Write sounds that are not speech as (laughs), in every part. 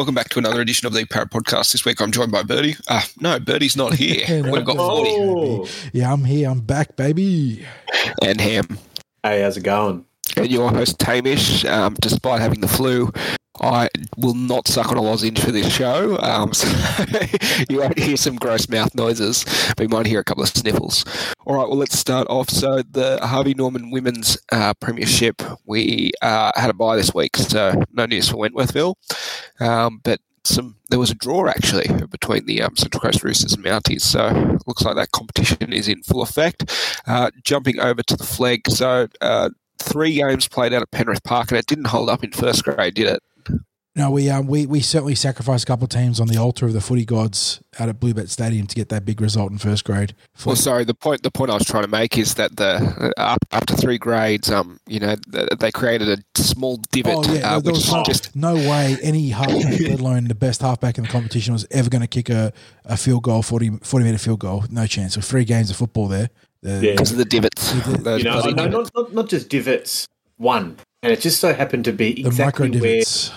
Welcome back to another edition of the Parrot Podcast. This week I'm joined by Birdie. Uh, no, Birdie's not here. (laughs) We've got 40. Oh. Yeah, I'm here. I'm back, baby. And Ham. Hey, how's it going? And your host, Tamish. Um, despite having the flu, I will not suck on a lozenge for this show. Um, (laughs) so you won't hear some gross mouth noises, but you might hear a couple of sniffles. All right, well, let's start off. So, the Harvey Norman Women's uh, Premiership, we uh, had a bye this week, so no news for Wentworthville. Um, but some there was a draw actually between the um, Central Coast Roosters and Mounties, so looks like that competition is in full effect. Uh, jumping over to the flag, so uh, three games played out at Penrith Park, and it didn't hold up in first grade, did it? No, we um, we we certainly sacrificed a couple of teams on the altar of the footy gods out at Bluebet Stadium to get that big result in first grade. Well, sorry, the point the point I was trying to make is that the uh, up, up to three grades, um, you know, th- they created a small divot, Oh yeah, uh, there which was no, just no way any halfback, (coughs) let alone the best halfback in the competition, was ever going to kick a, a field goal, 40, 40 meter field goal. No chance. So three games of football there. The- Yeah. because of the divots. The- Those You know, bloody no, divots. not, not, not just divots, one. And it just so happened to be The micro exactly where divots.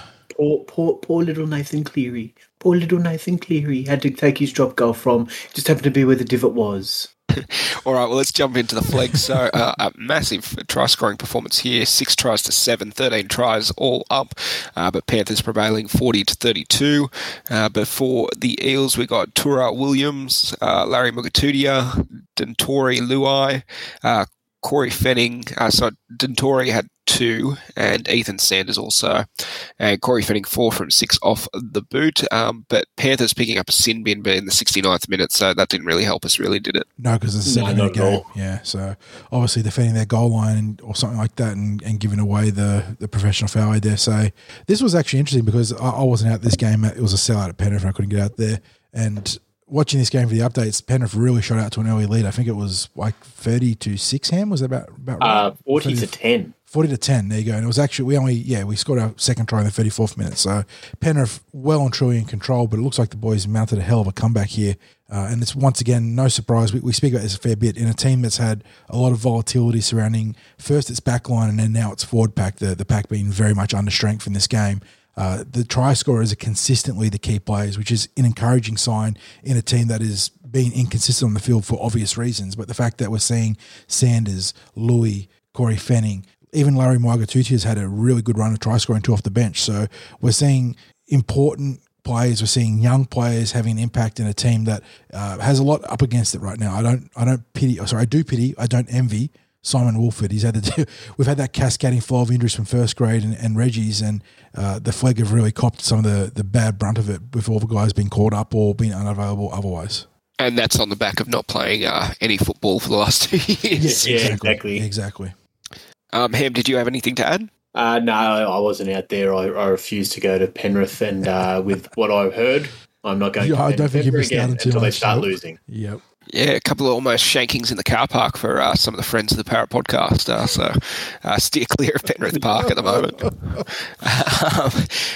Poor, poor, poor little Nathan Cleary, poor little Nathan Cleary had to take his drop goal from. Just happened to be where the divot was. (laughs) All right, well, let's jump into the flag. So, uh, a massive try scoring performance here six tries to seven, 13 tries all up, uh, but Panthers prevailing 40 to 32. Uh, but for the Eels, we got Tura Williams, uh, Larry Mugatudia, Dentori Luai, uh, Corey Fenning. Uh, so, Dentori had two, and Ethan Sanders also. And Corey Fenning four from six off the boot. Um, but Panthers picking up a sin bin but in the 69th minute, so that didn't really help us, really, did it? No, because it's a No, seven minute game. Yeah, so obviously defending their goal line and, or something like that, and, and giving away the, the professional foul. I dare say this was actually interesting because I, I wasn't out this game. It was a sellout at Penrith. and I couldn't get out there, and watching this game for the updates, Penrith really shot out to an early lead. I think it was like thirty to six. Ham was that about about right? Uh, 40 to 10. 40 to 10. There you go. And it was actually, we only, yeah, we scored our second try in the 34th minute. So Penrith well and truly in control, but it looks like the boys mounted a hell of a comeback here. Uh, and it's once again, no surprise. We, we speak about this a fair bit in a team that's had a lot of volatility surrounding first its back line and then now its forward pack, the, the pack being very much under strength in this game. Uh, the try scorers are consistently the key players, which is an encouraging sign in a team that is being inconsistent on the field for obvious reasons. But the fact that we're seeing Sanders, Louis, Corey Fanning, even Larry Margatucci has had a really good run of try scoring two off the bench. So we're seeing important players. We're seeing young players having an impact in a team that uh, has a lot up against it right now. I don't, I don't pity. oh, Sorry, I do pity. I don't envy Simon Woolford. He's had the, (laughs) we've had that cascading flow of injuries from first grade and, and Reggie's, and uh, the flag have really copped some of the the bad brunt of it with all the guys being caught up or being unavailable otherwise. And that's on the back of not playing uh, any football for the last (laughs) two years. Yeah, exactly. Exactly. Um, Ham, did you have anything to add? Uh, no, I wasn't out there. I, I refused to go to Penrith. And uh, with what I've heard, I'm not going Yeah, to I don't think you ever missed out again until they start nope. losing. Yep. Yeah, a couple of almost shankings in the car park for uh, some of the friends of the Parrot podcast. Uh, so uh, steer clear of Penrith Park at the moment. (laughs) (laughs) um,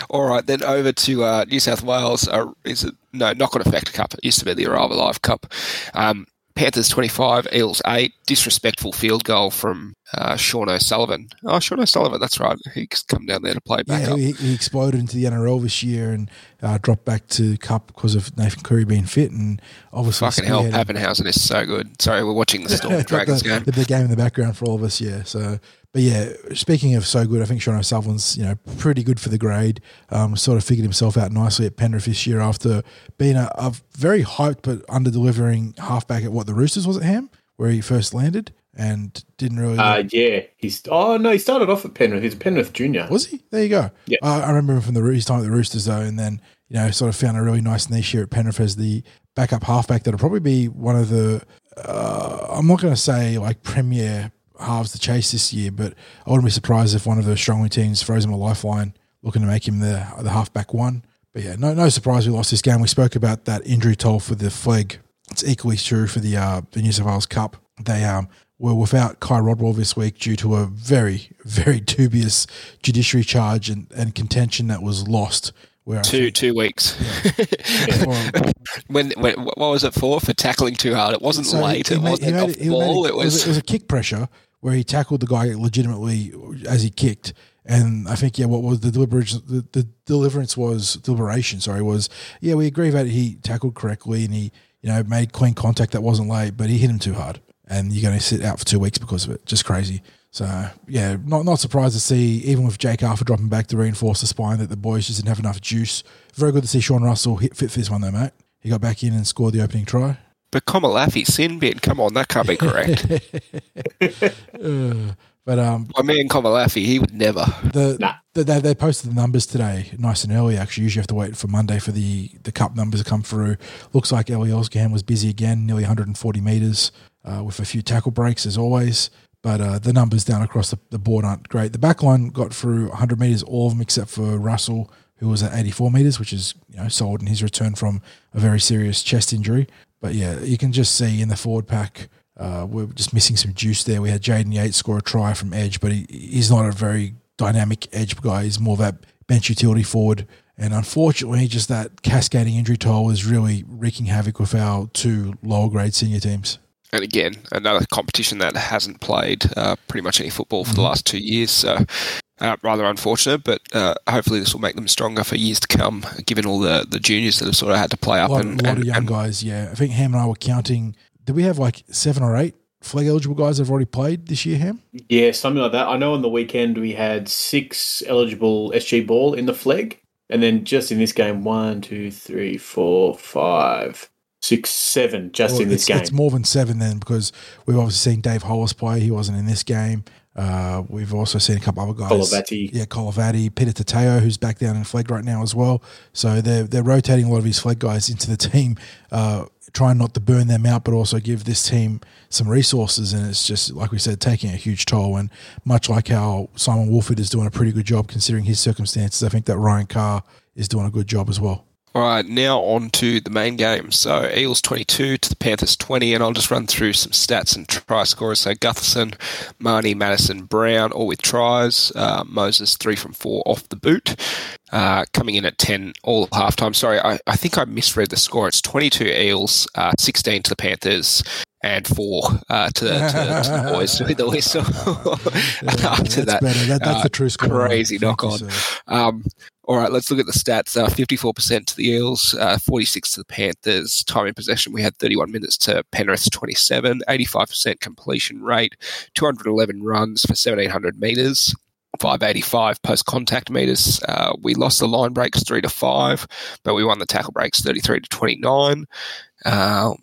all right, then over to uh, New South Wales. Uh, is it no knock on effect cup? It used to be the Arrive Live Cup. Um, Panthers 25, Eels 8. Disrespectful field goal from uh, Sean O'Sullivan. Oh, Sean O'Sullivan, that's right. He's come down there to play back Yeah, he, he exploded into the NRL this year and uh, dropped back to Cup because of Nathan Curry being fit and obviously Fucking hell, Papenhuyzen is so good. Sorry, we're watching the (laughs) Storm Dragons the, game. the big game in the background for all of us. Yeah. So, but yeah, speaking of so good, I think Sean O'Sullivan's you know pretty good for the grade. Um, sort of figured himself out nicely at Penrith this year after being a, a very hyped but under delivering halfback at what the Roosters was at Ham where he first landed and didn't really. Uh, yeah, he's. Oh no, he started off at Penrith. He's a Penrith junior. Was he? There you go. Yeah. Uh, I remember him from the his time at the Roosters though, and then you know sort of found a really nice niche here at Penrith as the backup halfback that'll probably be one of the. Uh, I'm not going to say like premier halves to chase this year, but I wouldn't be surprised if one of the strongly teams throws him a lifeline, looking to make him the the halfback one. But yeah, no no surprise we lost this game. We spoke about that injury toll for the flag. It's equally true for the uh, the New South Wales Cup. They um were without Ky Rodwell this week due to a very, very dubious judiciary charge and, and contention that was lost. Where Two think- two weeks. (laughs) Well, when, when what was it for? For tackling too hard. It wasn't so late. he It made- wasn't he made it- the he made ball. it- It was. it was a kick pressure where he tackled the guy legitimately as he kicked, And I think yeah, what was the deliberation? The, the deliverance was deliberation. Sorry, was yeah, we agree that he tackled correctly and he you know made clean contact that wasn't late, but he hit him too hard, and you're going to sit out for two weeks because of it. Just crazy. So yeah, not not surprised to see even with Jake Arthur dropping back to reinforce the spine that the boys just didn't have enough juice. Very good to see Sean Russell hit fit for this one though, mate. He got back in and scored the opening try. But Komalafi, sin bin, come on, that can't be correct. (laughs) Uh, but um, My man Komalafi, he would never. the, Nah. the they, they posted the numbers today nice and early. Actually, usually have to wait for Monday for the the cup numbers to come through. Looks like Ellie Osgam was busy again, nearly 140 meters uh, with a few tackle breaks as always. But uh, the numbers down across the, the board aren't great. The back line got through 100 meters, all of them except for Russell, who was at 84 meters, which is you know solid in his return from a very serious chest injury. But yeah, you can just see in the forward pack, uh, we're just missing some juice there. We had Jaden Yates score a try from edge, but he, he's not a very dynamic edge guy. He's more of that bench utility forward. And unfortunately, just that cascading injury toll is really wreaking havoc with our two lower grade senior teams. And again, another competition that hasn't played uh, pretty much any football for the Mm-hmm. last two years. So uh, rather unfortunate, but uh, hopefully this will make them stronger for years to come, given all the, the juniors that have sort of had to play A up. lot, and, a lot and- of young and- guys, yeah. I think Ham and I were counting. Did we have like seven or eight flag eligible guys that have already played this year, Ham? Yeah, something like that. I know on the weekend we had six eligible SG ball in the flag, and then just in this game, one, two, three, four, five, six, seven, just Well, in this game. it's more than seven then because we've obviously seen Dave Hollis play. He wasn't in this game. Uh, we've also seen a couple other guys. Colavati. Yeah, Colavati, Peter Tateo, who's back down in flag right now as well. So they're they're rotating a lot of his flag guys into the team, uh, trying not to burn them out, but also give this team some resources. And it's just like we said, taking a huge toll. And much like how Simon Woolford is doing a pretty good job considering his circumstances, I think that Ryan Carr is doing a good job as well. All right, now on to the main game. So Eels 22 to the Panthers 20, and I'll just run through some stats and try scorers. So Gutherson, Mahoney, Matterson, Brown, all with tries. Uh, Moses, three from four off the boot. Uh, coming in at 10 all at halftime. Sorry, I, I think I misread the score. It's 22 Eels, uh, 16 to the Panthers. And four uh, to, the, to, to the boys with the whistle. (laughs) (laughs) After that's that. That, that's uh, the true score. crazy knock sir. um, all right, let's look at the stats. Uh, 54% to the Eels, uh, 46 to the Panthers. Time in possession, we had 31 minutes to Penrith's 27, 85% completion rate, 211 runs for 1,700 metres. 585 post contact meters. Uh, we lost the line breaks three to five, but we won the tackle breaks 33 to 29. Um,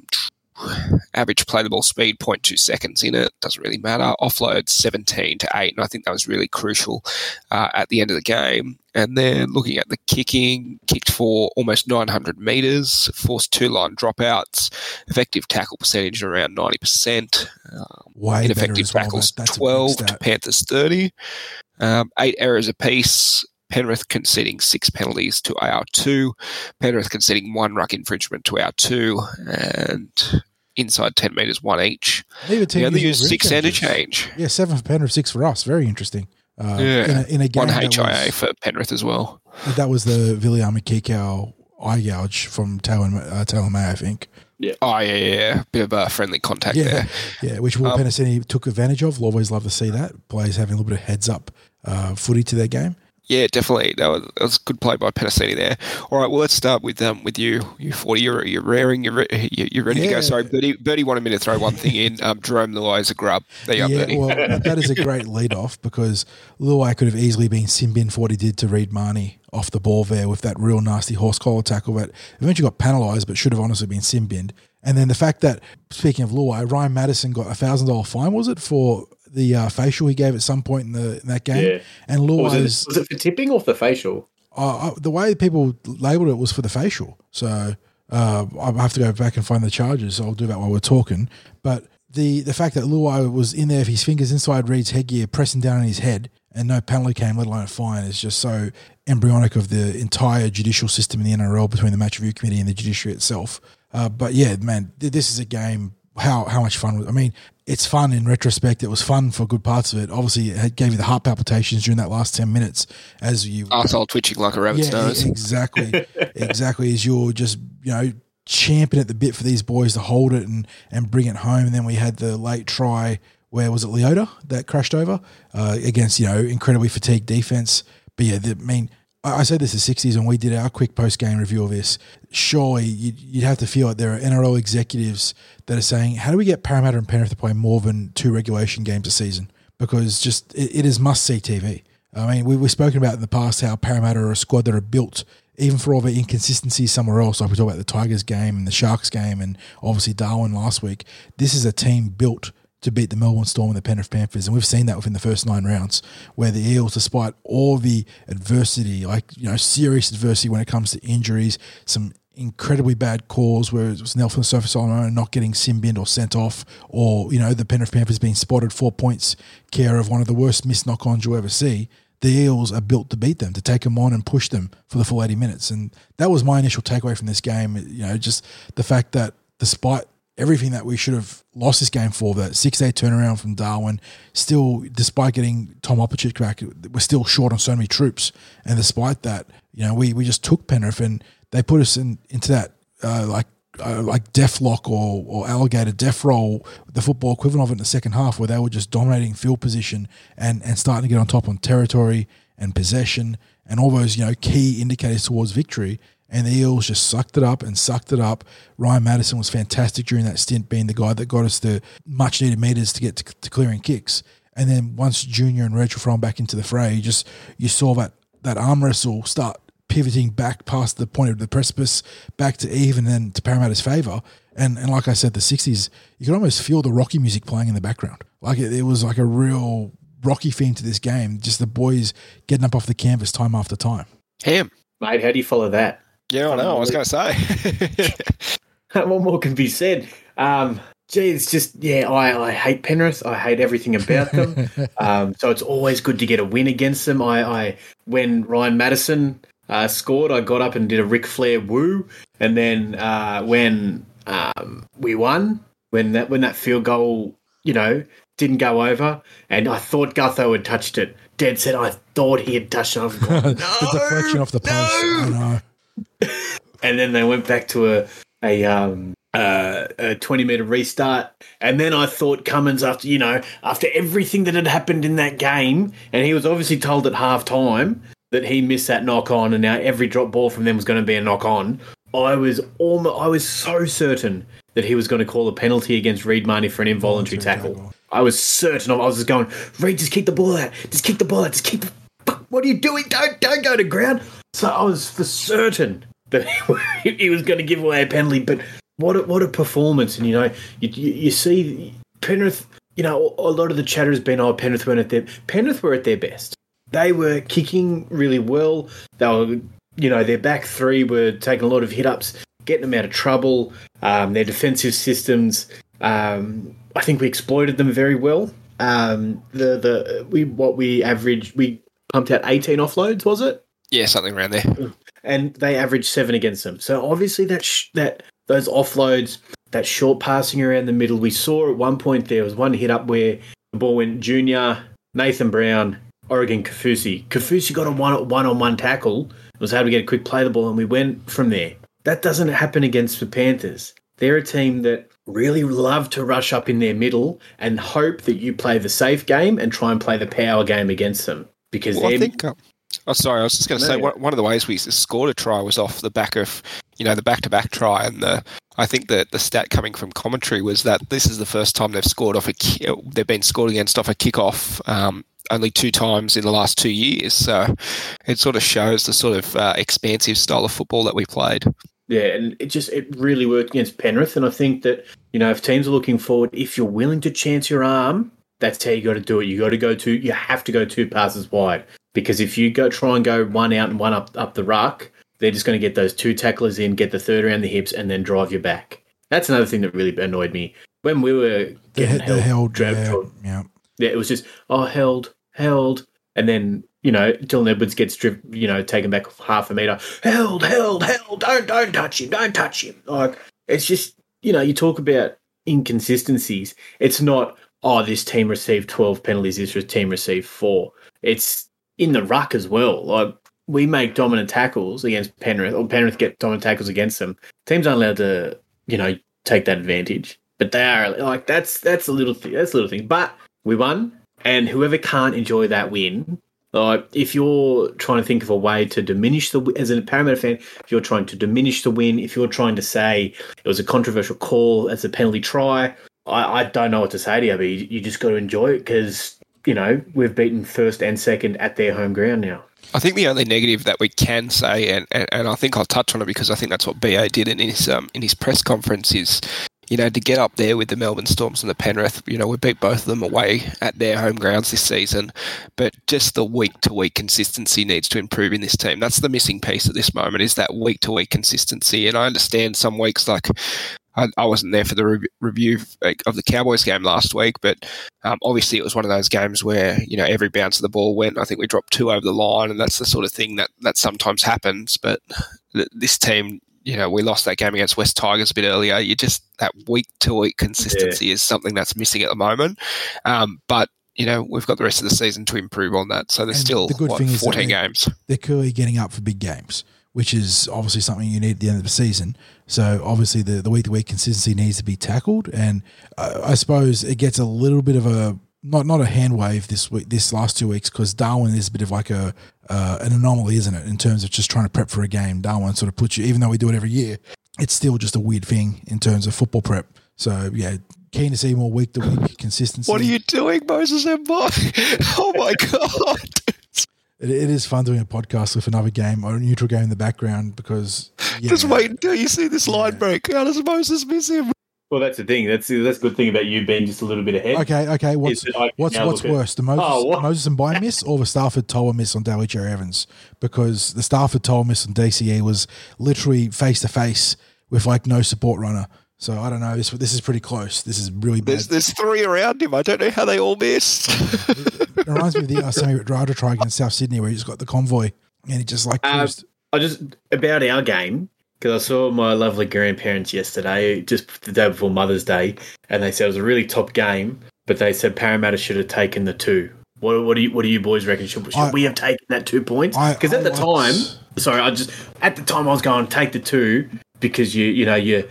average play the ball speed 0.2 seconds in it. Doesn't really matter. Offload 17 to 8 and i think that was really crucial uh, at the end of the game. And then looking at the kicking kicked for almost 900 meters forced two line dropouts effective tackle percentage around 90% um, Way ineffective well. tackles That- that's a big 12 to panthers 30 um, eight errors apiece Penrith conceding six penalties to AR2, Penrith conceding one ruck infringement to AR2, and inside 10 metres, one each. Neither team We only used used six interchanges. interchange. Yeah, seven for Penrith, six for us. Very interesting. Uh, Yeah. in a, in a game One HIA was, for Penrith as well. that was the Viliame Kikau eye gouge from Taylor, uh, Taylan May, I think. Oh, yeah, yeah, yeah. Bit of a friendly contact Yeah, there. yeah, which Will Um, Penisini took advantage of. We'll always love to see that players having a little bit of heads up uh, footy to their game. Yeah, definitely. That was, that was a good play by Penisini there. All right, well, let's start with um with you. You forty. You're you're raring. You're re- you- you're ready to go. Sorry, Bertie. Bertie wanted me to throw one thing in. Um, Jarome Luai is a grub. There you yeah, Bertie. well, that- is a great lead off because Luai could have easily been sin bin for what he did to Reed Mahoney off the ball there with that real nasty horse collar tackle that eventually got penalised but should have honestly been sin binned. And then the fact that, speaking of Luai, Ryan Matterson got a thousand dollar fine, was it, for the uh, facial he gave at some point in the in that game? Yeah. And Or was, it, was it for tipping or for facial? uh, uh, the way people labelled it was for the facial. So uh, I have to go back and find the charges. I'll do that while we're talking. But the the fact that Luai was in there with his fingers inside Reed's headgear, pressing down on his head, and no penalty came, let alone a fine, is just so embryonic of the entire judicial system in the NRL between the match review committee and the judiciary itself. Uh, but yeah, man, this is a game. How how much fun was? I mean, it's fun in retrospect. It was fun for good parts of it. Obviously, it gave you the heart palpitations during that last ten minutes as you Arsehole twitching like a rabbit's yeah, nose. exactly, (laughs) exactly. As you're just you know champing at the bit for these boys to hold it and and bring it home. And then we had the late try where was it Leota that crashed over uh, against you know incredibly fatigued defense. But yeah, the, I mean, I, said this in the '60s when we did our quick post game review of this. Surely you'd, you'd have to feel like there are NRL executives that are saying, "How do we get Parramatta and Penrith to play more than two regulation games a season?" Because just it, it is must see TV. I mean, we, we've spoken about in the past how Parramatta are a squad that are built even for all the inconsistencies somewhere else, like we talk about the Tigers game and the Sharks game, and obviously Darwin last week. This is a team built to beat the Melbourne Storm and the Penrith Panthers, and we've seen that within the first nine rounds, where the Eels, despite all the adversity, like you know, serious adversity when it comes to injuries, some incredibly bad calls where it was Nelson Solomon not getting sin binned or sent off, or you know the Penrith Panthers being spotted four points care of one of the worst missed knock-ons you'll ever see the Eels are built to beat them, to take them on and push them for the full 80 minutes. And that was my initial takeaway from this game. You know, just the fact that despite everything that we should have lost this game for, that 6 8 turnaround from Darwin, still, despite getting Tom Opacic back, we're still short on so many troops. And despite that, you know, we, we just took Penrith and they put us in into that, uh, like, uh, like death lock or, or alligator death roll, the football equivalent of it in the second half, where they were just dominating field position and, and starting to get on top on territory and possession and all those you know key indicators towards victory. And the Eels just sucked it up and sucked it up. Ryan Matterson was fantastic during that stint, being the guy that got us the much needed meters to get to, to clearing kicks. And then once Junior and Rachel were thrown back into the fray, you just you saw that that arm wrestle start pivoting back past the point of the precipice, back to even, and then to Parramatta's favour. And and like I said, the '60s, you could almost feel the Rocky music playing in the background. Like it, it was like a real Rocky theme to this game. Just the boys getting up off the canvas time after time. Him, Mate, how do you follow that? Yeah, I know. I was going to say. what (laughs) more can be said? Um, gee, it's just yeah. I, I hate Penrith. I hate everything about them. (laughs) um, so it's always good to get a win against them. I, I when Ryan Matterson uh, scored, I got up and did a Ric Flair woo, and then uh, when um, we won, when that when that field goal, you know, didn't go over, and I thought Gutho had touched it. Dead said I thought he had touched it. I was going, (laughs) no, the deflection off the post. Know. And then they went back to a a um uh, a 20 meter restart. And then I thought Cummins, after, you know, after everything that had happened in that game, and he was obviously told at half time that he missed that knock on, and now every drop ball from them was going to be a knock on. I was almost, I was so certain that he was going to call a penalty against Reed Mahoney for an involuntary tackle. I was certain of. I was just going, Reed, just kick the ball out, just kick the ball out, just kick. The, what are you doing? Don't don't go to ground. So I was for certain that (laughs) he was going to give away a penalty. But what a, what a performance! And you know, you, you, see Penrith. You know, a lot of the chatter has been, oh, Penrith weren't at their Penrith were at their best. They were kicking really well. They were, you know, their back three were taking a lot of hit ups, getting them out of trouble. Um, their defensive systems, um, I think we exploited them very well. Um, the the we what we averaged, we pumped out eighteen offloads, was it? Yeah, something around there. and they averaged seven against them. So obviously that sh- that those offloads, that short passing around the middle, we saw at one point there was one hit up where the ball went Junior, Nathan Brown, Oregon Kaufusi. Kaufusi got a one one on one tackle, was able to get a quick play the ball, and we went from there. That doesn't happen against the Panthers. They're a team that really love to rush up in their middle and hope that you play the safe game and try and play the power game against them because Well, I they're think. Uh, oh, sorry. I was just going to No, say yeah. one, one of the ways we scored a try was off the back of you know the back-to-back try, and the I think that the stat coming from commentary was that this is the first time they've scored off a they've been scored against off a kickoff. Um, only two times in the last two years, so it sort of shows the sort of uh, expansive style of football that we played. Yeah, and it just it really worked against Penrith, and I think that you know if teams are looking forward, if you're willing to chance your arm, that's how you got to do it. You got to go to you have to go two passes wide because if you go try and go one out and one up up the ruck, they're just going to get those two tacklers in, get the third around the hips, and then drive you back. That's another thing that really annoyed me when we were The, getting the held, dragged yeah, toward- yeah. yeah, it was just oh held, held, and then you know Dylan Edwards gets driven, you know, taken back half a meter. Held, held, held. Don't don't touch him. Don't touch him. Like it's just you know you talk about inconsistencies. It's not oh this team received twelve penalties. This team received four. It's in the ruck as well. Like we make dominant tackles against Penrith, or Penrith get dominant tackles against them. Teams aren't allowed to you know take that advantage. but they are like that's that's a little thing. That's a little thing. But we won, and whoever can't enjoy that win, like if you're trying to think of a way to diminish the as a Parramatta fan, if you're trying to diminish the win, if you're trying to say it was a controversial call as a penalty try, I, I don't know what to say to you. But you, you just got to enjoy it because you know we've beaten first and second at their home ground now. I think the only negative that we can say, and, and, and I think I'll touch on it because I think that's what BA did in his um, in his press conference, is you know to get up there with the Melbourne Storms and the Penrith. You know we beat both of them away at their home grounds this season, but just the week to week consistency needs to improve in this team. That's the missing piece at this moment is that week to week consistency. And I understand some weeks like I, I wasn't there for the re- review of the Cowboys game last week, but um, obviously it was one of those games where you know every bounce of the ball went. I think we dropped two over the line, and that's the sort of thing that that sometimes happens. But th- this team, you know, we lost that game against West Tigers a bit earlier. You just that week to week consistency yeah. is something that's missing at the moment. Um, but you know, we've got the rest of the season to improve on that. So there's and still the good what, thing 14 is games. They're clearly getting up for big games which is obviously something you need at the end of the season. So obviously the the week to week consistency needs to be tackled, and uh, I suppose it gets a little bit of a not not a hand wave this week, this last two weeks because Darwin is a bit of like a uh, an anomaly, isn't it? In terms of just trying to prep for a game, Darwin sort of puts you, even though we do it every year, it's still just a weird thing in terms of football prep. So yeah, keen to see more week to week consistency. What are you doing, Moses and (laughs) Oh my god! It, it is fun doing a podcast with another game or a neutral game in the background because yeah, just wait until you see this line break. How does Moses miss him? Well, that's the thing. That's that's the good thing about you being just a little bit ahead. Okay, okay. What's what's what's worse, at, the Moses, oh, Moses and By miss or the Starford To'a miss on Daly Cherry Evans? Because the Starford To'a miss on DCE was literally face to face with like no support runner. So I don't know. This this is pretty close. This is really bad. There's, there's three around him. I don't know how they all missed. (laughs) it reminds me of the uh, semi Ryder try against South Sydney where he just got the convoy and he just like. Uh, I just about our game because I saw my lovely grandparents yesterday, just the day before Mother's Day, and they said it was a really top game, but they said Parramatta should have taken the two. What, what do you what do you boys reckon? Should, should I, we have taken that two points? Because at the time, sorry, I just at the time I was going take the two because you you know you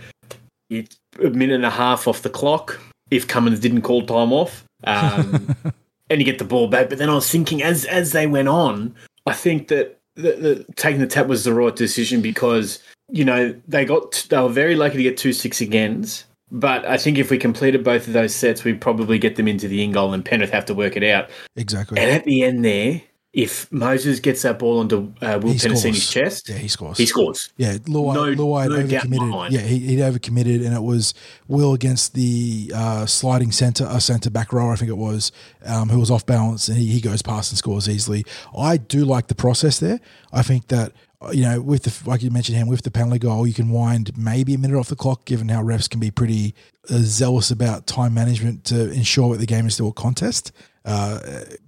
you a minute and a half off the clock if Cummins didn't call time off. Um, (laughs) and you get the ball back. But then I was thinking as as they went on, I think that the, the, taking the tap was the right decision because you know they got they were very lucky to get two six agains. But I think if we completed both of those sets, we'd probably get them into the in goal, and Penrith have to work it out. Exactly. And at the end there, if Moses gets that ball onto uh, Will Penisini's chest, yeah, he scores. He scores. Yeah, Luai, no, Luai no overcommitted. Yeah, he, he overcommitted, and it was Will against the uh, sliding centre, a uh, centre back row, I think it was, um, who was off balance, and he, he goes past and scores easily. I do like the process there. I think that uh, you know, with the like you mentioned him with the penalty goal, you can wind maybe a minute off the clock, given how refs can be pretty uh, zealous about time management to ensure that the game is still a contest. Uh,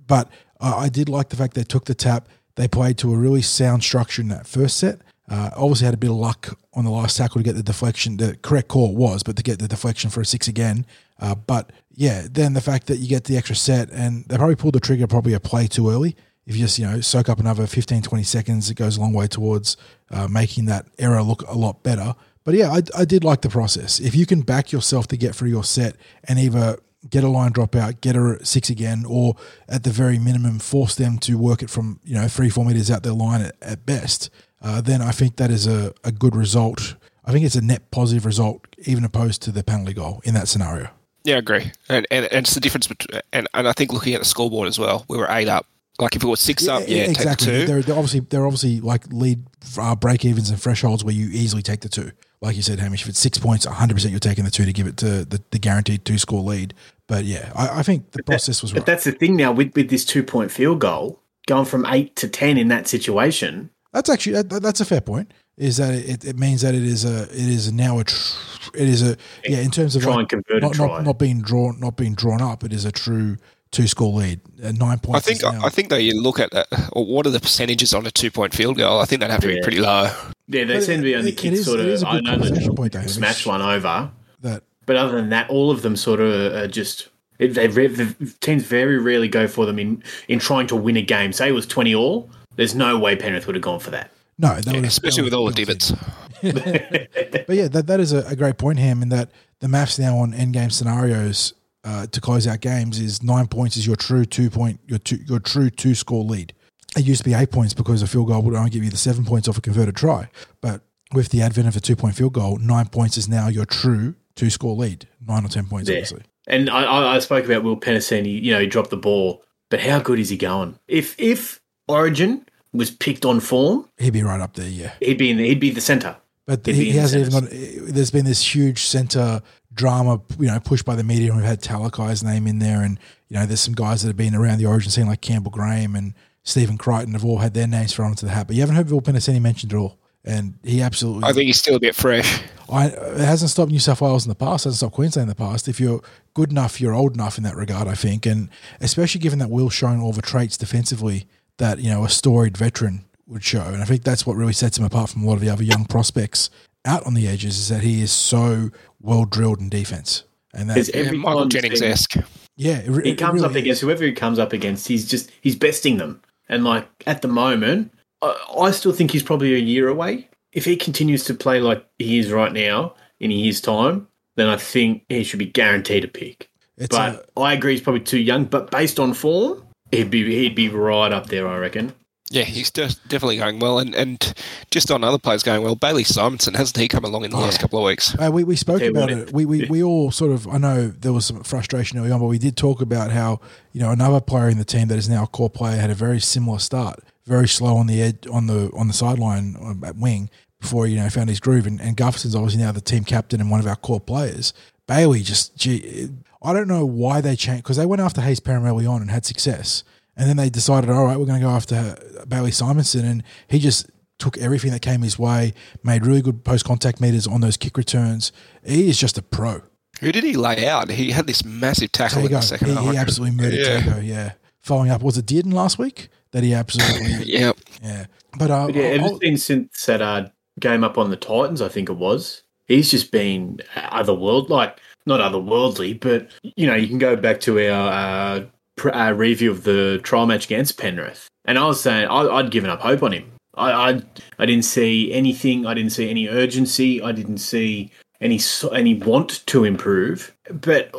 but I did like the fact they took the tap. They played to a really sound structure in that first set. Uh, obviously, had a bit of luck on the last tackle to get the deflection. The correct call was, but to get the deflection for a six again. Uh, but yeah, then the fact that you get the extra set and they probably pulled the trigger probably a play too early. If you just, you know, soak up another 15, 20 seconds, it goes a long way towards uh, making that error look a lot better. But yeah, I, I did like the process. If you can back yourself to get through your set and either get a line drop out, get her at six again, or at the very minimum, force them to work it from you know three four meters out their line at, at best. Uh, then I think that is a, a good result. I think it's a net positive result, even opposed to the penalty goal in that scenario. Yeah, I agree, and and, and it's the difference between and, and I think looking at the scoreboard as well, we were eight up. Like if it was six up, yeah, exactly. The they're, they're, obviously they're obviously like lead uh, break evens and thresholds where you easily take the two. Like you said, Hamish, if it's six points, 100% you're taking the two to give it to the, the guaranteed two score lead. But yeah, I, I think the but process that, was right. But that's the thing now with, with this two point field goal, going from eight to 10 in that situation. That's actually, that, that's a fair point. Is that it, it means that it is a, it is now a, tr- it is a, yeah, in terms of try like, and convert not, try. not, not being drawn, not being drawn up, it is a true two score lead, uh, nine points. I think I think that you look at that. what are the percentages on a two point field goal? I think they'd have to yeah. be pretty low. Yeah, they but seem to be only kicked sort of. I know that smash one over. That, but other than that, all of them sort of are just. They, the teams very rarely go for them in in trying to win a game. Say it was twenty all. There's no way Penrith would have gone for that. No, yeah, especially with all the divots. (laughs) But yeah, that, that is a, a great point, Ham, in that the maths now on end game scenarios uh, to close out games is nine points is your true two point your two, your true two score lead. It used to be eight points because a field goal would only give you the seven points off a converted try. But with the advent of a two point field goal, nine points is now your true two score lead. Nine or ten points, Yeah. obviously. And I- I, I spoke about Will Penisini. You know, he dropped the ball, but how good is he going? If if Origin was picked on form, He'd be right up there, yeah. he'd be in the, he'd be the centre. But He'd he, be he the hasn't even got. There's been this huge centre drama, you know, pushed by the media, and we've had Talakai's name in there, and you know, there's some guys that have been around the Origin scene like Campbell Graham and Stephen Crichton have all had their names thrown into the hat, but you haven't heard Will Penisini mentioned at all, and he absolutely. I think he's still a bit fresh. I, it hasn't stopped New South Wales in the past. Hasn't stopped Queensland in the past. If you're good enough, you're old enough in that regard. I think, and especially given that Will's shown all the traits defensively that you know a storied veteran would show, and I think that's what really sets him apart from a lot of the other young prospects out on the edges. Is that he is so well drilled in defense, and that's There's Yeah, Michael Jennings esque. yeah, it, re- He it comes really up against is. whoever he comes up against. He's just he's besting them, and like at the moment, I, I still think he's probably a year away. If he continues to play like he is right now in a year's time, then I think he should be guaranteed a pick. It's But I agree, he's probably too young. But based on form, he'd be he'd be right up there. I reckon. Yeah, he's de- definitely going well. And, and just on other players going well, Bailey Simonsson, hasn't he come along in the last couple of weeks? Uh, we, we spoke Tell you about what, it. We, we, we all sort of, I know there was some frustration early on, but we did talk about how, you know, another player in the team that is now a core player had a very similar start, very slow on the edge, on the on the sideline um, at wing before, you know, found his groove. And, and Gutherson's obviously now the team captain and one of our core players. Bailey just, gee, I don't know why they changed, because they went after Hayes Perham early on and had success. And then they decided, all right, we're going to go after Bailey Simonsson. And he just took everything that came his way, made really good post contact meters on those kick returns. He is just a pro. Who did he lay out? He had this massive tackle in the second he, half. he absolutely murdered Yeah. Tago, yeah. Following up, was it Dearden last week? That he absolutely, (laughs) Yeah, yeah. But, uh, But yeah, I'll- ever since since that uh, game up on the Titans, I think it was. He's just been otherworld, like not otherworldly, but you know, you can go back to our uh, pr- uh, review of the trial match against Penrith, and I was saying I, I'd given up hope on him. I, I I didn't see anything. I didn't see any urgency. I didn't see any any want to improve. But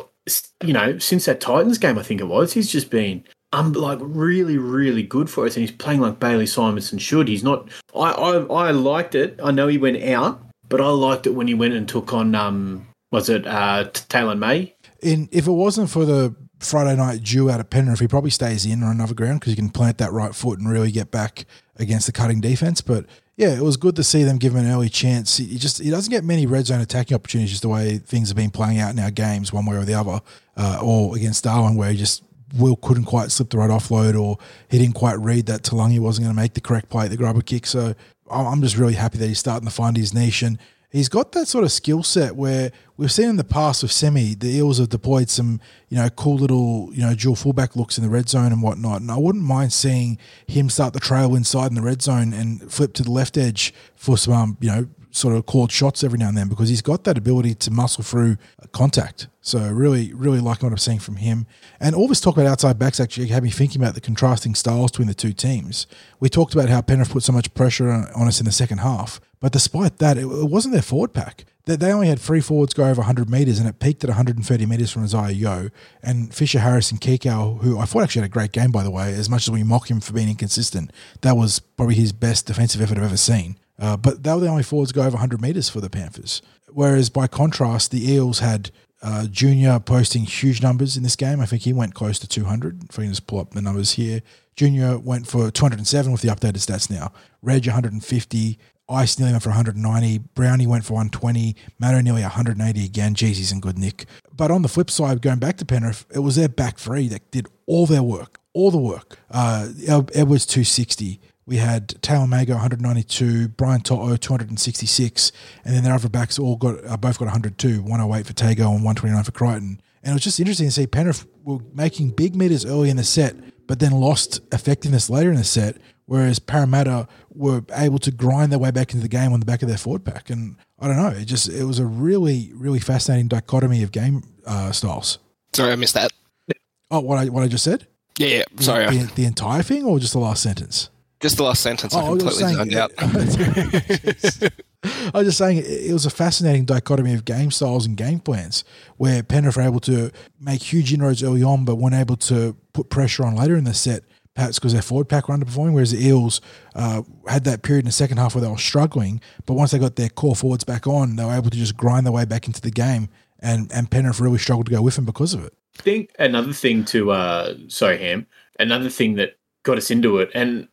you know, since that Titans game, I think it was, he's just been um, like really, really good for us, and he's playing like Bailey Simonsson should. He's not. I, I, I liked it. I know he went out, but I liked it when he went and took on um, was it uh, Taylan May? in if it wasn't for the Friday night dew out of Penrith, he probably stays in on another ground because he can plant that right foot and really get back against the cutting defense. But yeah, it was good to see them give him an early chance. He he just he doesn't get many red zone attacking opportunities just the way things have been playing out in our games, one way or the other, uh, or against Darwin where he just Will couldn't quite slip the right offload, or he didn't quite read that Talangi wasn't going to make the correct play at the grubber kick. So I'm just really happy that he's starting to find his niche and he's got that sort of skill set where we've seen in the past with Semi, the Eels have deployed some, you know, cool little, you know, dual fullback looks in the red zone and whatnot. And I wouldn't mind seeing him start the trail inside in the red zone and flip to the left edge for some, um, you know, sort of called shots every now and then because he's got that ability to muscle through contact. So really, really liking what I'm seeing from him. And all this talk about outside backs actually had me thinking about the contrasting styles between the two teams. We talked about how Penrith put so much pressure on, us in the second half, but despite that, it, it wasn't their forward pack. They, they only had three forwards go over 100 metres, and it peaked at 130 metres from Isaiah Yeo. And Fisher Harris and Kikau, who I thought actually had a great game, by the way, as much as we mock him for being inconsistent, that was probably his best defensive effort I've ever seen. Uh, but they were the only forwards to go over 100 metres for the Panthers. Whereas by contrast, the Eels had uh, Junior posting huge numbers in this game. I think he went close to 200. If I can just pull up the numbers here. Junior went for 207 with the updated stats now. Reg 150. Ice nearly went for 190. Brownie went for 120. Matto nearly 180 again. He's in good nick. But on the flip side, going back to Penrith, it was their back three that did all their work. All the work. Uh, Edwards 260. We had Taylor Mago 192, Brian To'o 266, and then their other backs all got uh, both got 102, 108 for Tago and 129 for Crichton. And it was just interesting to see Penrith were making big meters early in the set, but then lost effectiveness later in the set. Whereas Parramatta were able to grind their way back into the game on the back of their forward pack, and I don't know, it just it was a really really fascinating dichotomy of game uh, styles. sorry, I missed that. Oh, what I what I just said? Yeah, yeah, sorry, the, the entire thing, or just the last sentence? Just the last sentence. I Oh, I was completely saying- zoned out. (laughs) (laughs) I was just saying it, it was a fascinating dichotomy of game styles and game plans where Penrith were able to make huge inroads early on, but weren't able to put pressure on later in the set. Perhaps because their forward pack were underperforming, whereas the Eels uh, had that period in the second half where they were struggling. But once they got their core forwards back on, they were able to just grind their way back into the game. And, and Penrith really struggled to go with them because of it. I think another thing to, uh, sorry, Ham, another thing that got us into it, and,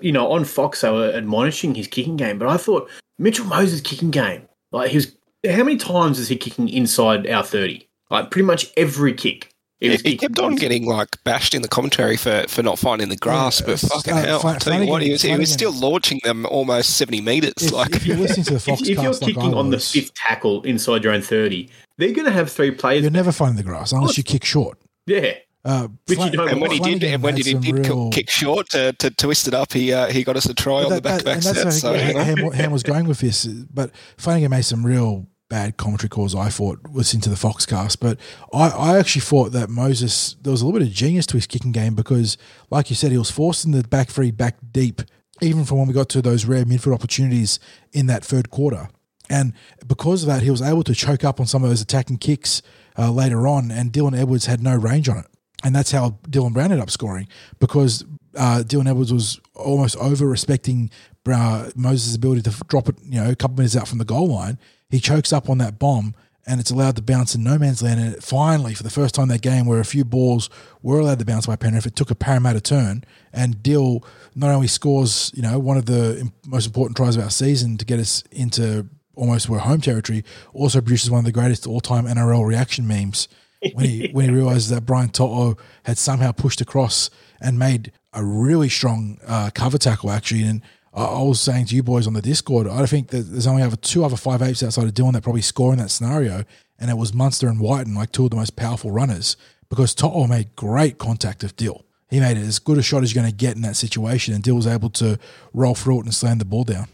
you know, on Fox, they were admonishing his kicking game, but I thought Mitchell Moses' kicking game, like, he was, how many times is he kicking inside our 30? Like, pretty much every kick. He, was he kept on getting like bashed in the commentary for, for not finding the grass, Yeah, but fucking uh, hell! Flan- tell you what, he was, he was still launching them almost seventy meters. If, like if you're listening to the (laughs) If, if you're kicking I on the fifth tackle inside your own 30, they're going to have three players. you're never finding the grass unless you kick short. yeah. Uh, Which you Flan- don't and when he did, and when he some did real- kick short to, to twist it up, he uh, he got us a try on the back that- to back and set. that's So, I you know. Ham, Ham was going with this, but Flanagan made some real bad commentary calls. I thought listening to the Foxcast, but I, I actually thought that Moses there was a little bit of genius to his kicking game because, like you said, he was forced in the back three, back deep, even from when we got to those rare midfield opportunities in that third quarter. And because of that, he was able to choke up on some of those attacking kicks uh, later on, and Dylan Edwards had no range on it. And that's how Dylan Brown ended up scoring because uh, Dylan Edwards was almost over respecting uh, Moses' ability to drop it, you know, a couple minutes out from the goal line. He chokes up on that bomb and it's allowed to bounce in no man's land. And finally, for the first time that game, where a few balls were allowed to bounce by Penrith, it took a Parramatta turn. And Dill not only scores, you know, one of the most important tries of our season to get us into almost we're home territory, also produces one of the greatest all-time NRL reaction memes when he when he realized that Brian To'o had somehow pushed across and made a really strong uh, cover tackle actually. And I, was saying to you boys on the Discord, I think that there's only other two other five apes outside of Dylan that probably score in that scenario, and it was Munster and Whiten, like two of the most powerful runners, because To'o made great contact of Dill. He made it as good a shot as you're going to get in that situation, and Dill was able to roll through it and slam the ball down.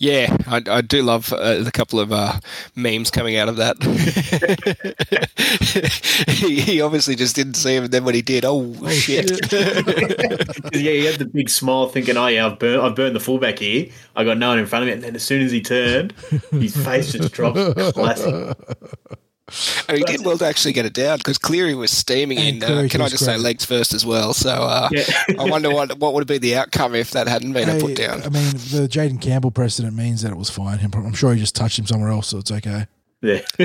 Yeah, I, I do love uh, the couple of uh, memes coming out of that. he, (laughs) he obviously just didn't see him, and then when he did, oh, shit! (laughs) yeah, he had the big smile, thinking, "Oh yeah, I've burned, I've burned the fullback here. I got no one in front of me." And then as soon as he turned, his face just dropped. Classic. And he did well to actually get it down because Cleary was steaming And in. Uh, can I was just say legs first as well? So uh, Yeah. I wonder what what would have been the outcome if that hadn't been a put down. I mean, the Jayden Campbell precedent means that it was fine. I'm I'm sure he just touched him somewhere else, so it's okay. Yeah, (laughs)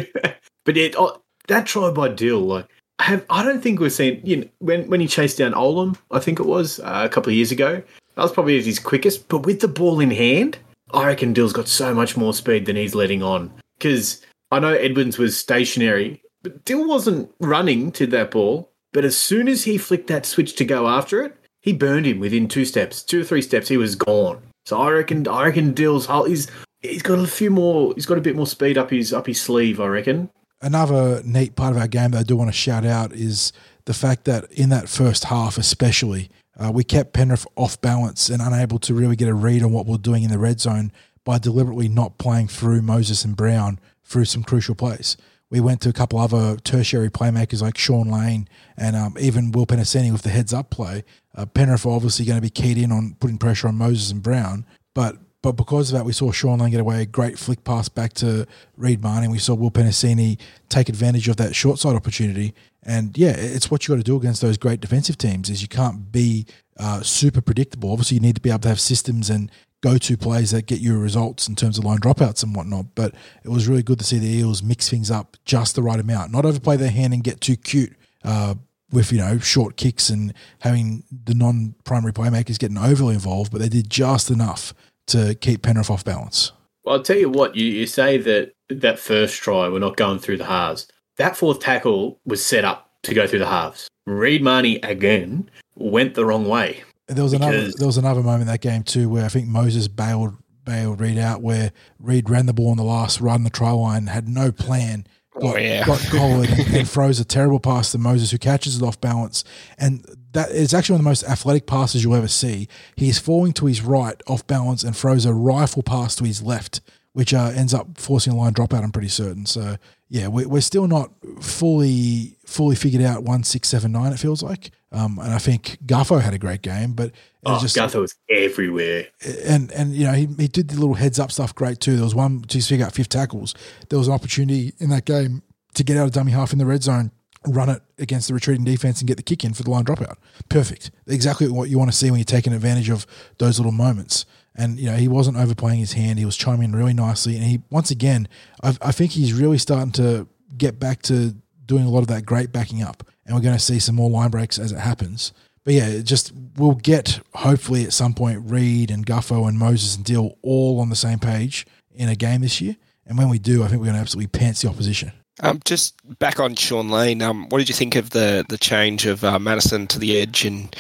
but it, oh, that try by Dill, like, I have I don't think we've seen you know when when he chased down Olam, I think it was uh, a couple of years ago. That was probably his quickest, but with the ball in hand, I reckon Dill's got so much more speed than he's letting on. Because I know Edwards was stationary, but Dill wasn't running to that ball. But as soon as he flicked that switch to go after it, he burned him within two steps, two or three steps. He was gone. So I reckon, I reckon Dill's he's he's got a few more. He's got a bit more speed up his up his sleeve. I reckon. Another neat part of our game that I do want to shout out is the fact that in that first half, especially, uh, we kept Penrith off balance and unable to really get a read on what we're doing in the red zone by deliberately not playing through Moses and Brown through some crucial plays. We went to a couple other tertiary playmakers like Shaun Lane and um, even Will Penisini with the heads up play. Uh, Penrith obviously going to be keyed in on putting pressure on Moses and Brown, but but because of that, we saw Shaun Lane get away a great flick pass back to Reed Mahoney. We saw Will Penasini take advantage of that short side opportunity. And yeah, it's what you got to do against those great defensive teams. Is you can't be uh, super predictable. Obviously, you need to be able to have systems and go-to plays that get you results in terms of line dropouts and whatnot. But it was really good to see the Eels mix things up just the right amount, not overplay their hand and get too cute. Uh, with you know short kicks and having the non-primary playmakers getting overly involved, but they did just enough to keep Penrith off balance. Well, I'll tell you what. You, you say that that first try we're not going through the halves. That fourth tackle was set up to go through the halves. Reed Mahoney again went the wrong way. There was another there was another moment in that game too where I think Moses bailed bailed Reed out where Reed ran the ball on the last run the try line, had no plan, got, Oh, yeah. got collared and, and throws a terrible pass to Moses who catches it off balance. And that is actually one of the most athletic passes you'll ever see. He's falling to his right off balance and throws a rifle pass to his left, which uh, ends up forcing a line dropout, I'm pretty certain. So yeah, we're, we're still not fully fully figured out one six seven nine. It feels like, um, and I think Guffo had a great game, but Oh, just- Gutho was everywhere. and and you know he, he did the little heads up stuff great too. There was one to figure out fifth tackles. There was an opportunity in that game to get out of dummy half in the red zone, run it against the retreating defense, and get the kick in for the line dropout. Perfect, exactly what you want to see when you're taking advantage of those little moments. And you know he wasn't overplaying his hand. He was chiming in really nicely, and he once again, I, I think he's really starting to get back to doing a lot of that great backing up. And we're going to see some more line breaks as it happens. But yeah, just we'll get hopefully at some point Reed and Guffo and Moses and Dill all on the same page in a game this year. And when we do, I think we're going to absolutely pants the opposition. Um, just back on Shaun Lane. Um, what did you think of the the change of uh, Matterson to the edge and,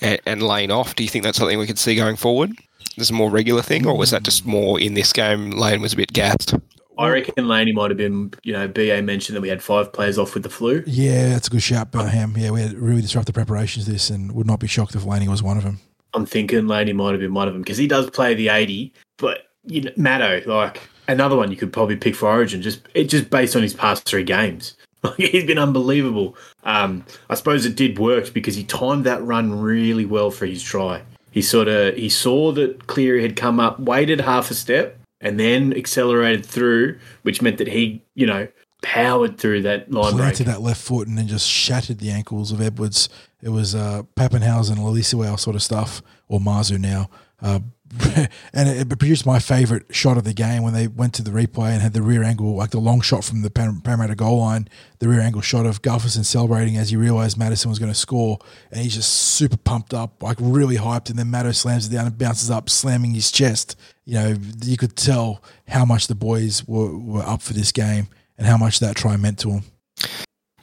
and and Lane off? Do you think that's something we could see going forward? Is a more regular thing, or was that just more in this game? Lane was a bit gassed. I reckon Laney might have been, you know, BA mentioned that we had five players off with the flu. Yeah, that's a good shout, Birmingham. Yeah, we had really disrupted preparations this and would not be shocked if Laney was one of them. I'm thinking Laney might have been one of them because he does play the 80, but you know, Matto, like another one you could probably pick for Origin, just it just based on his past three games. (laughs) Like, He's been unbelievable. Um, I suppose it did work because he timed that run really well for his try. He sort of he saw that Cleary had come up, waited half a step, and then accelerated through, which meant that he, you know, powered through that line break. Planted that left foot and then just shattered the ankles of Edwards. It was uh, Papenhuyzen, Lalisiwell sort of stuff, or Mazu now. Uh, (laughs) and it, produced my favourite shot of the game when they went to the replay and had the rear angle, like the long shot from the Par- Parramatta goal line, the rear angle shot of Gutherson celebrating as he realised Matterson was going to score. And he's just super pumped up, like really hyped. And then Maddo slams it down and bounces up, slamming his chest. You know, you could tell how much the boys were, were up for this game and how much that try meant to them.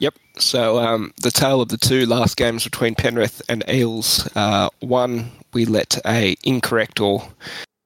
Yep. So um, the tale of the two last games between Penrith and Eels. Uh, one we let a incorrect or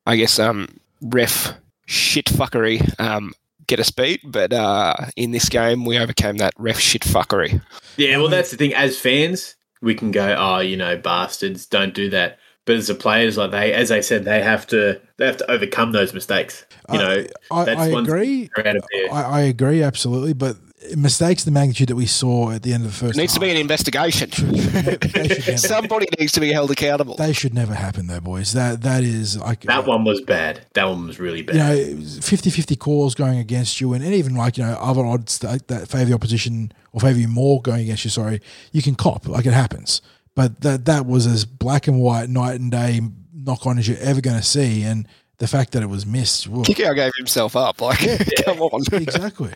I guess um, ref shit fuckery um, get us beat, but uh, in this game we overcame that ref shit fuckery. Yeah, well, that's the thing. As fans, we can go, "Oh, you know, bastards, don't do that." But as the players, like they, as they said, they have to, they have to overcome those mistakes. You know, I, that's I one agree. out of there. I, I agree absolutely, but mistakes the magnitude that we saw at the end of the first It needs to be an investigation. Never- (laughs) Somebody needs to be held accountable. they should never happen though, boys. That that is like that one was bad. That one was really bad. you know, it 50-50 calls going against you, and, and even like you know other odds that, that favour the opposition or favour you more going against you. Sorry, you can cop like it happens, but that that was as black and white, night and day knock on as you're ever going to see, and the fact that it was missed. woof. Kickout gave himself up. Like, (laughs) come on. (laughs) exactly.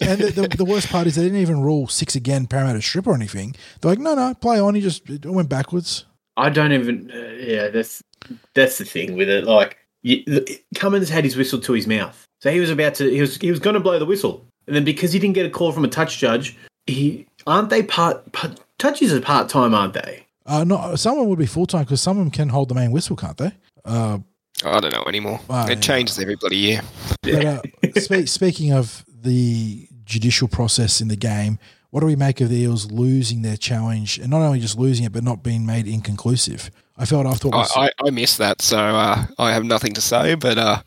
And the, the, the worst part is they didn't even rule six again, Parramatta strip or anything. They're like, no, no, play on. He just it went backwards. I don't even. Uh, yeah, that's that's the thing with it. Like you, the, Cummins had his whistle to his mouth, so he was about to. He was he was going to blow the whistle, and then because he didn't get a call from a touch judge, he aren't they part, part touches are part time, aren't they? Uh, no, someone would be full time because some of them can hold the main whistle, can't they? Uh, I don't know anymore. It yeah. changes every bloody year. but uh, spe- speaking of the judicial process in the game, what do we make of the Eels losing their challenge and not only just losing it, but not being made inconclusive? I felt after what we I, I, I missed that, so uh, I have nothing to say. But uh,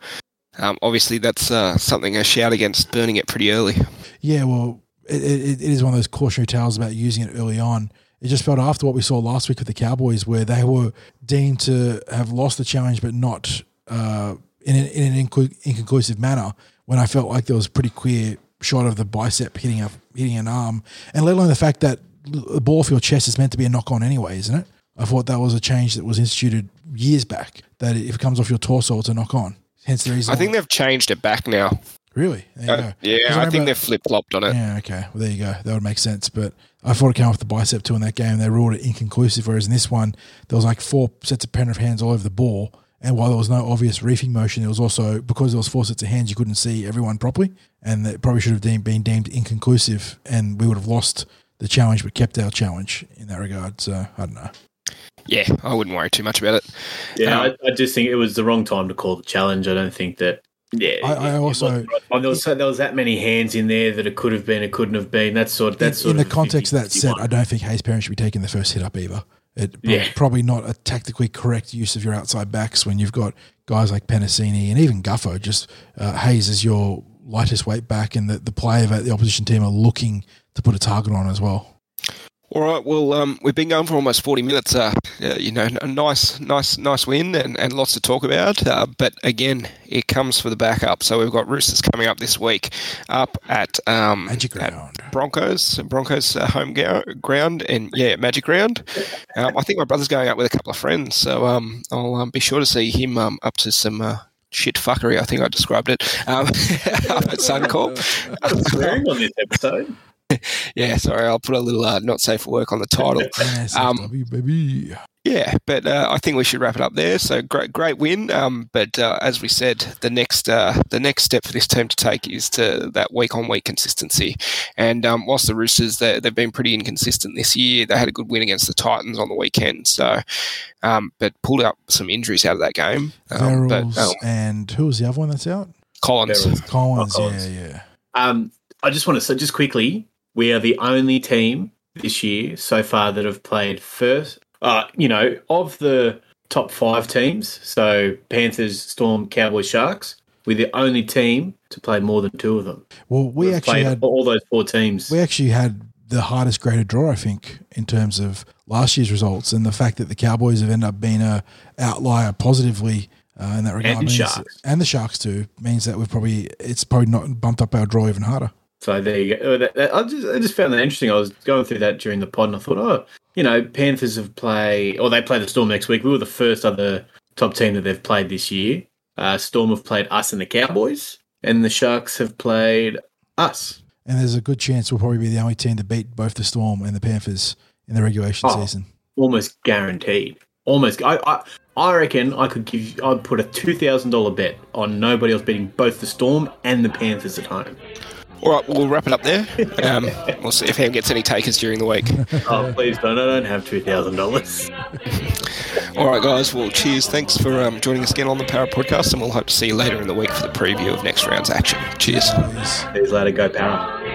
um, obviously, that's uh, something I shout against burning it pretty early. Yeah, well, it, it, it is one of those cautionary tales about using it early on. It just felt after what we saw last week with the Cowboys, where they were deemed to have lost the challenge, but not uh, in, an, in an inco- inconclusive manner. When I felt like there was a pretty clear shot of the bicep hitting a hitting an arm, and let alone the fact that the ball off your chest is meant to be a knock on anyway, isn't it? I thought that was a change that was instituted years back. That if it comes off your torso, it's a knock on. Hence the reason. I think they've changed it back now. Really. There you Uh, go. 'Cause yeah, I, remember- think they've flip flopped on it. yeah, okay. Well, there you go. That would make sense. But I thought it came off the bicep too in that game. They ruled it inconclusive. Whereas in this one, there was like four sets of Penrith hands all over the ball. And while there was no obvious reefing motion, there was also, because there was four sets of hands, you couldn't see everyone properly. And that probably should have deemed, been deemed inconclusive. And we would have lost the challenge, but kept our challenge in that regard. So I don't know. Yeah, I wouldn't worry too much about it. Yeah, Um, I, I just think it was the wrong time to call the challenge. I don't think that. Yeah, I- I also- time. there was so, there was that many hands in there that it could have been, it couldn't have been. That sort. That's in, sort in the context of that set, I don't think Hayes Parent should be taking the first hit up either. It Yeah. probably not a tactically correct use of your outside backs when you've got guys like Penisini and even Guffo. Just uh, Hayes is your lightest weight back, and the, the player that the opposition team are looking to put a target on as well. All right. Well, um, we've been going for almost forty minutes. Uh, uh, you know, a nice, nice, nice win, and, and lots to talk about. Uh, but again, it comes for the backup. So we've got Roosters coming up this week, up at um, Magic at Broncos, Broncos uh, home ga- ground, and yeah, Magic Round. Um, I think my brother's going up with a couple of friends, so um, I'll um, be sure to see him um, up to some. Uh, Shit fuckery, I think I described it. Um, (laughs) up at Suncorp. Swearing on this episode. Yeah, sorry, I'll put a little uh, not safe for work on the title. (laughs) NSFW, baby. Yeah, but uh, I think we should wrap it up there. So great, great win. Um, but uh, as we said, the next uh, the next step for this team to take is to that week on week consistency. And um, whilst the Roosters they, they've been pretty inconsistent this year, they had a good win against the Titans on the weekend. So, um, but pulled up some injuries out of that game. Um, but Verrills um, and who was the other one that's out? Collins, Verrills. Collins. Oh, Collins. Yeah, yeah. Um, I just want to say, just quickly, we are the only team this year so far that have played first. Uh, you know, of the top five teams, so Panthers, Storm, Cowboys, Sharks, we're the only team to play more than two of them. Well, we We've actually had all those four teams. we actually had the hardest graded draw, I think, in terms of last year's results, and the fact that the Cowboys have ended up being a outlier positively uh, in that regard, And means, Sharks. and the Sharks too, means that we've probably it's probably not bumped up our draw even harder. So there you go. That- that- I just, I just found that interesting. I was going through that during the pod, and I thought, oh, you know, Panthers have played, or they play the Storm next week. We were the first other top team that they've played this year. Uh, Storm have played us and the Cowboys, and the Sharks have played us. And there's a good chance we'll probably be the only team to beat both the Storm and the Panthers in the regulation Oh. season. Almost guaranteed. Almost. I, I, I reckon I could give. I'd put a two thousand dollar bet on nobody else beating both the Storm and the Panthers at home. All right, we'll wrap it up there. Um, we'll see if Ham gets any takers during the week. (laughs) oh, please don't! I don't have two thousand dollars. All right, guys. Well, cheers. Thanks for um, joining us again on the Power Podcast, and we'll hope to see you later in the week for the preview of next round's action. Cheers. Let it go, Para.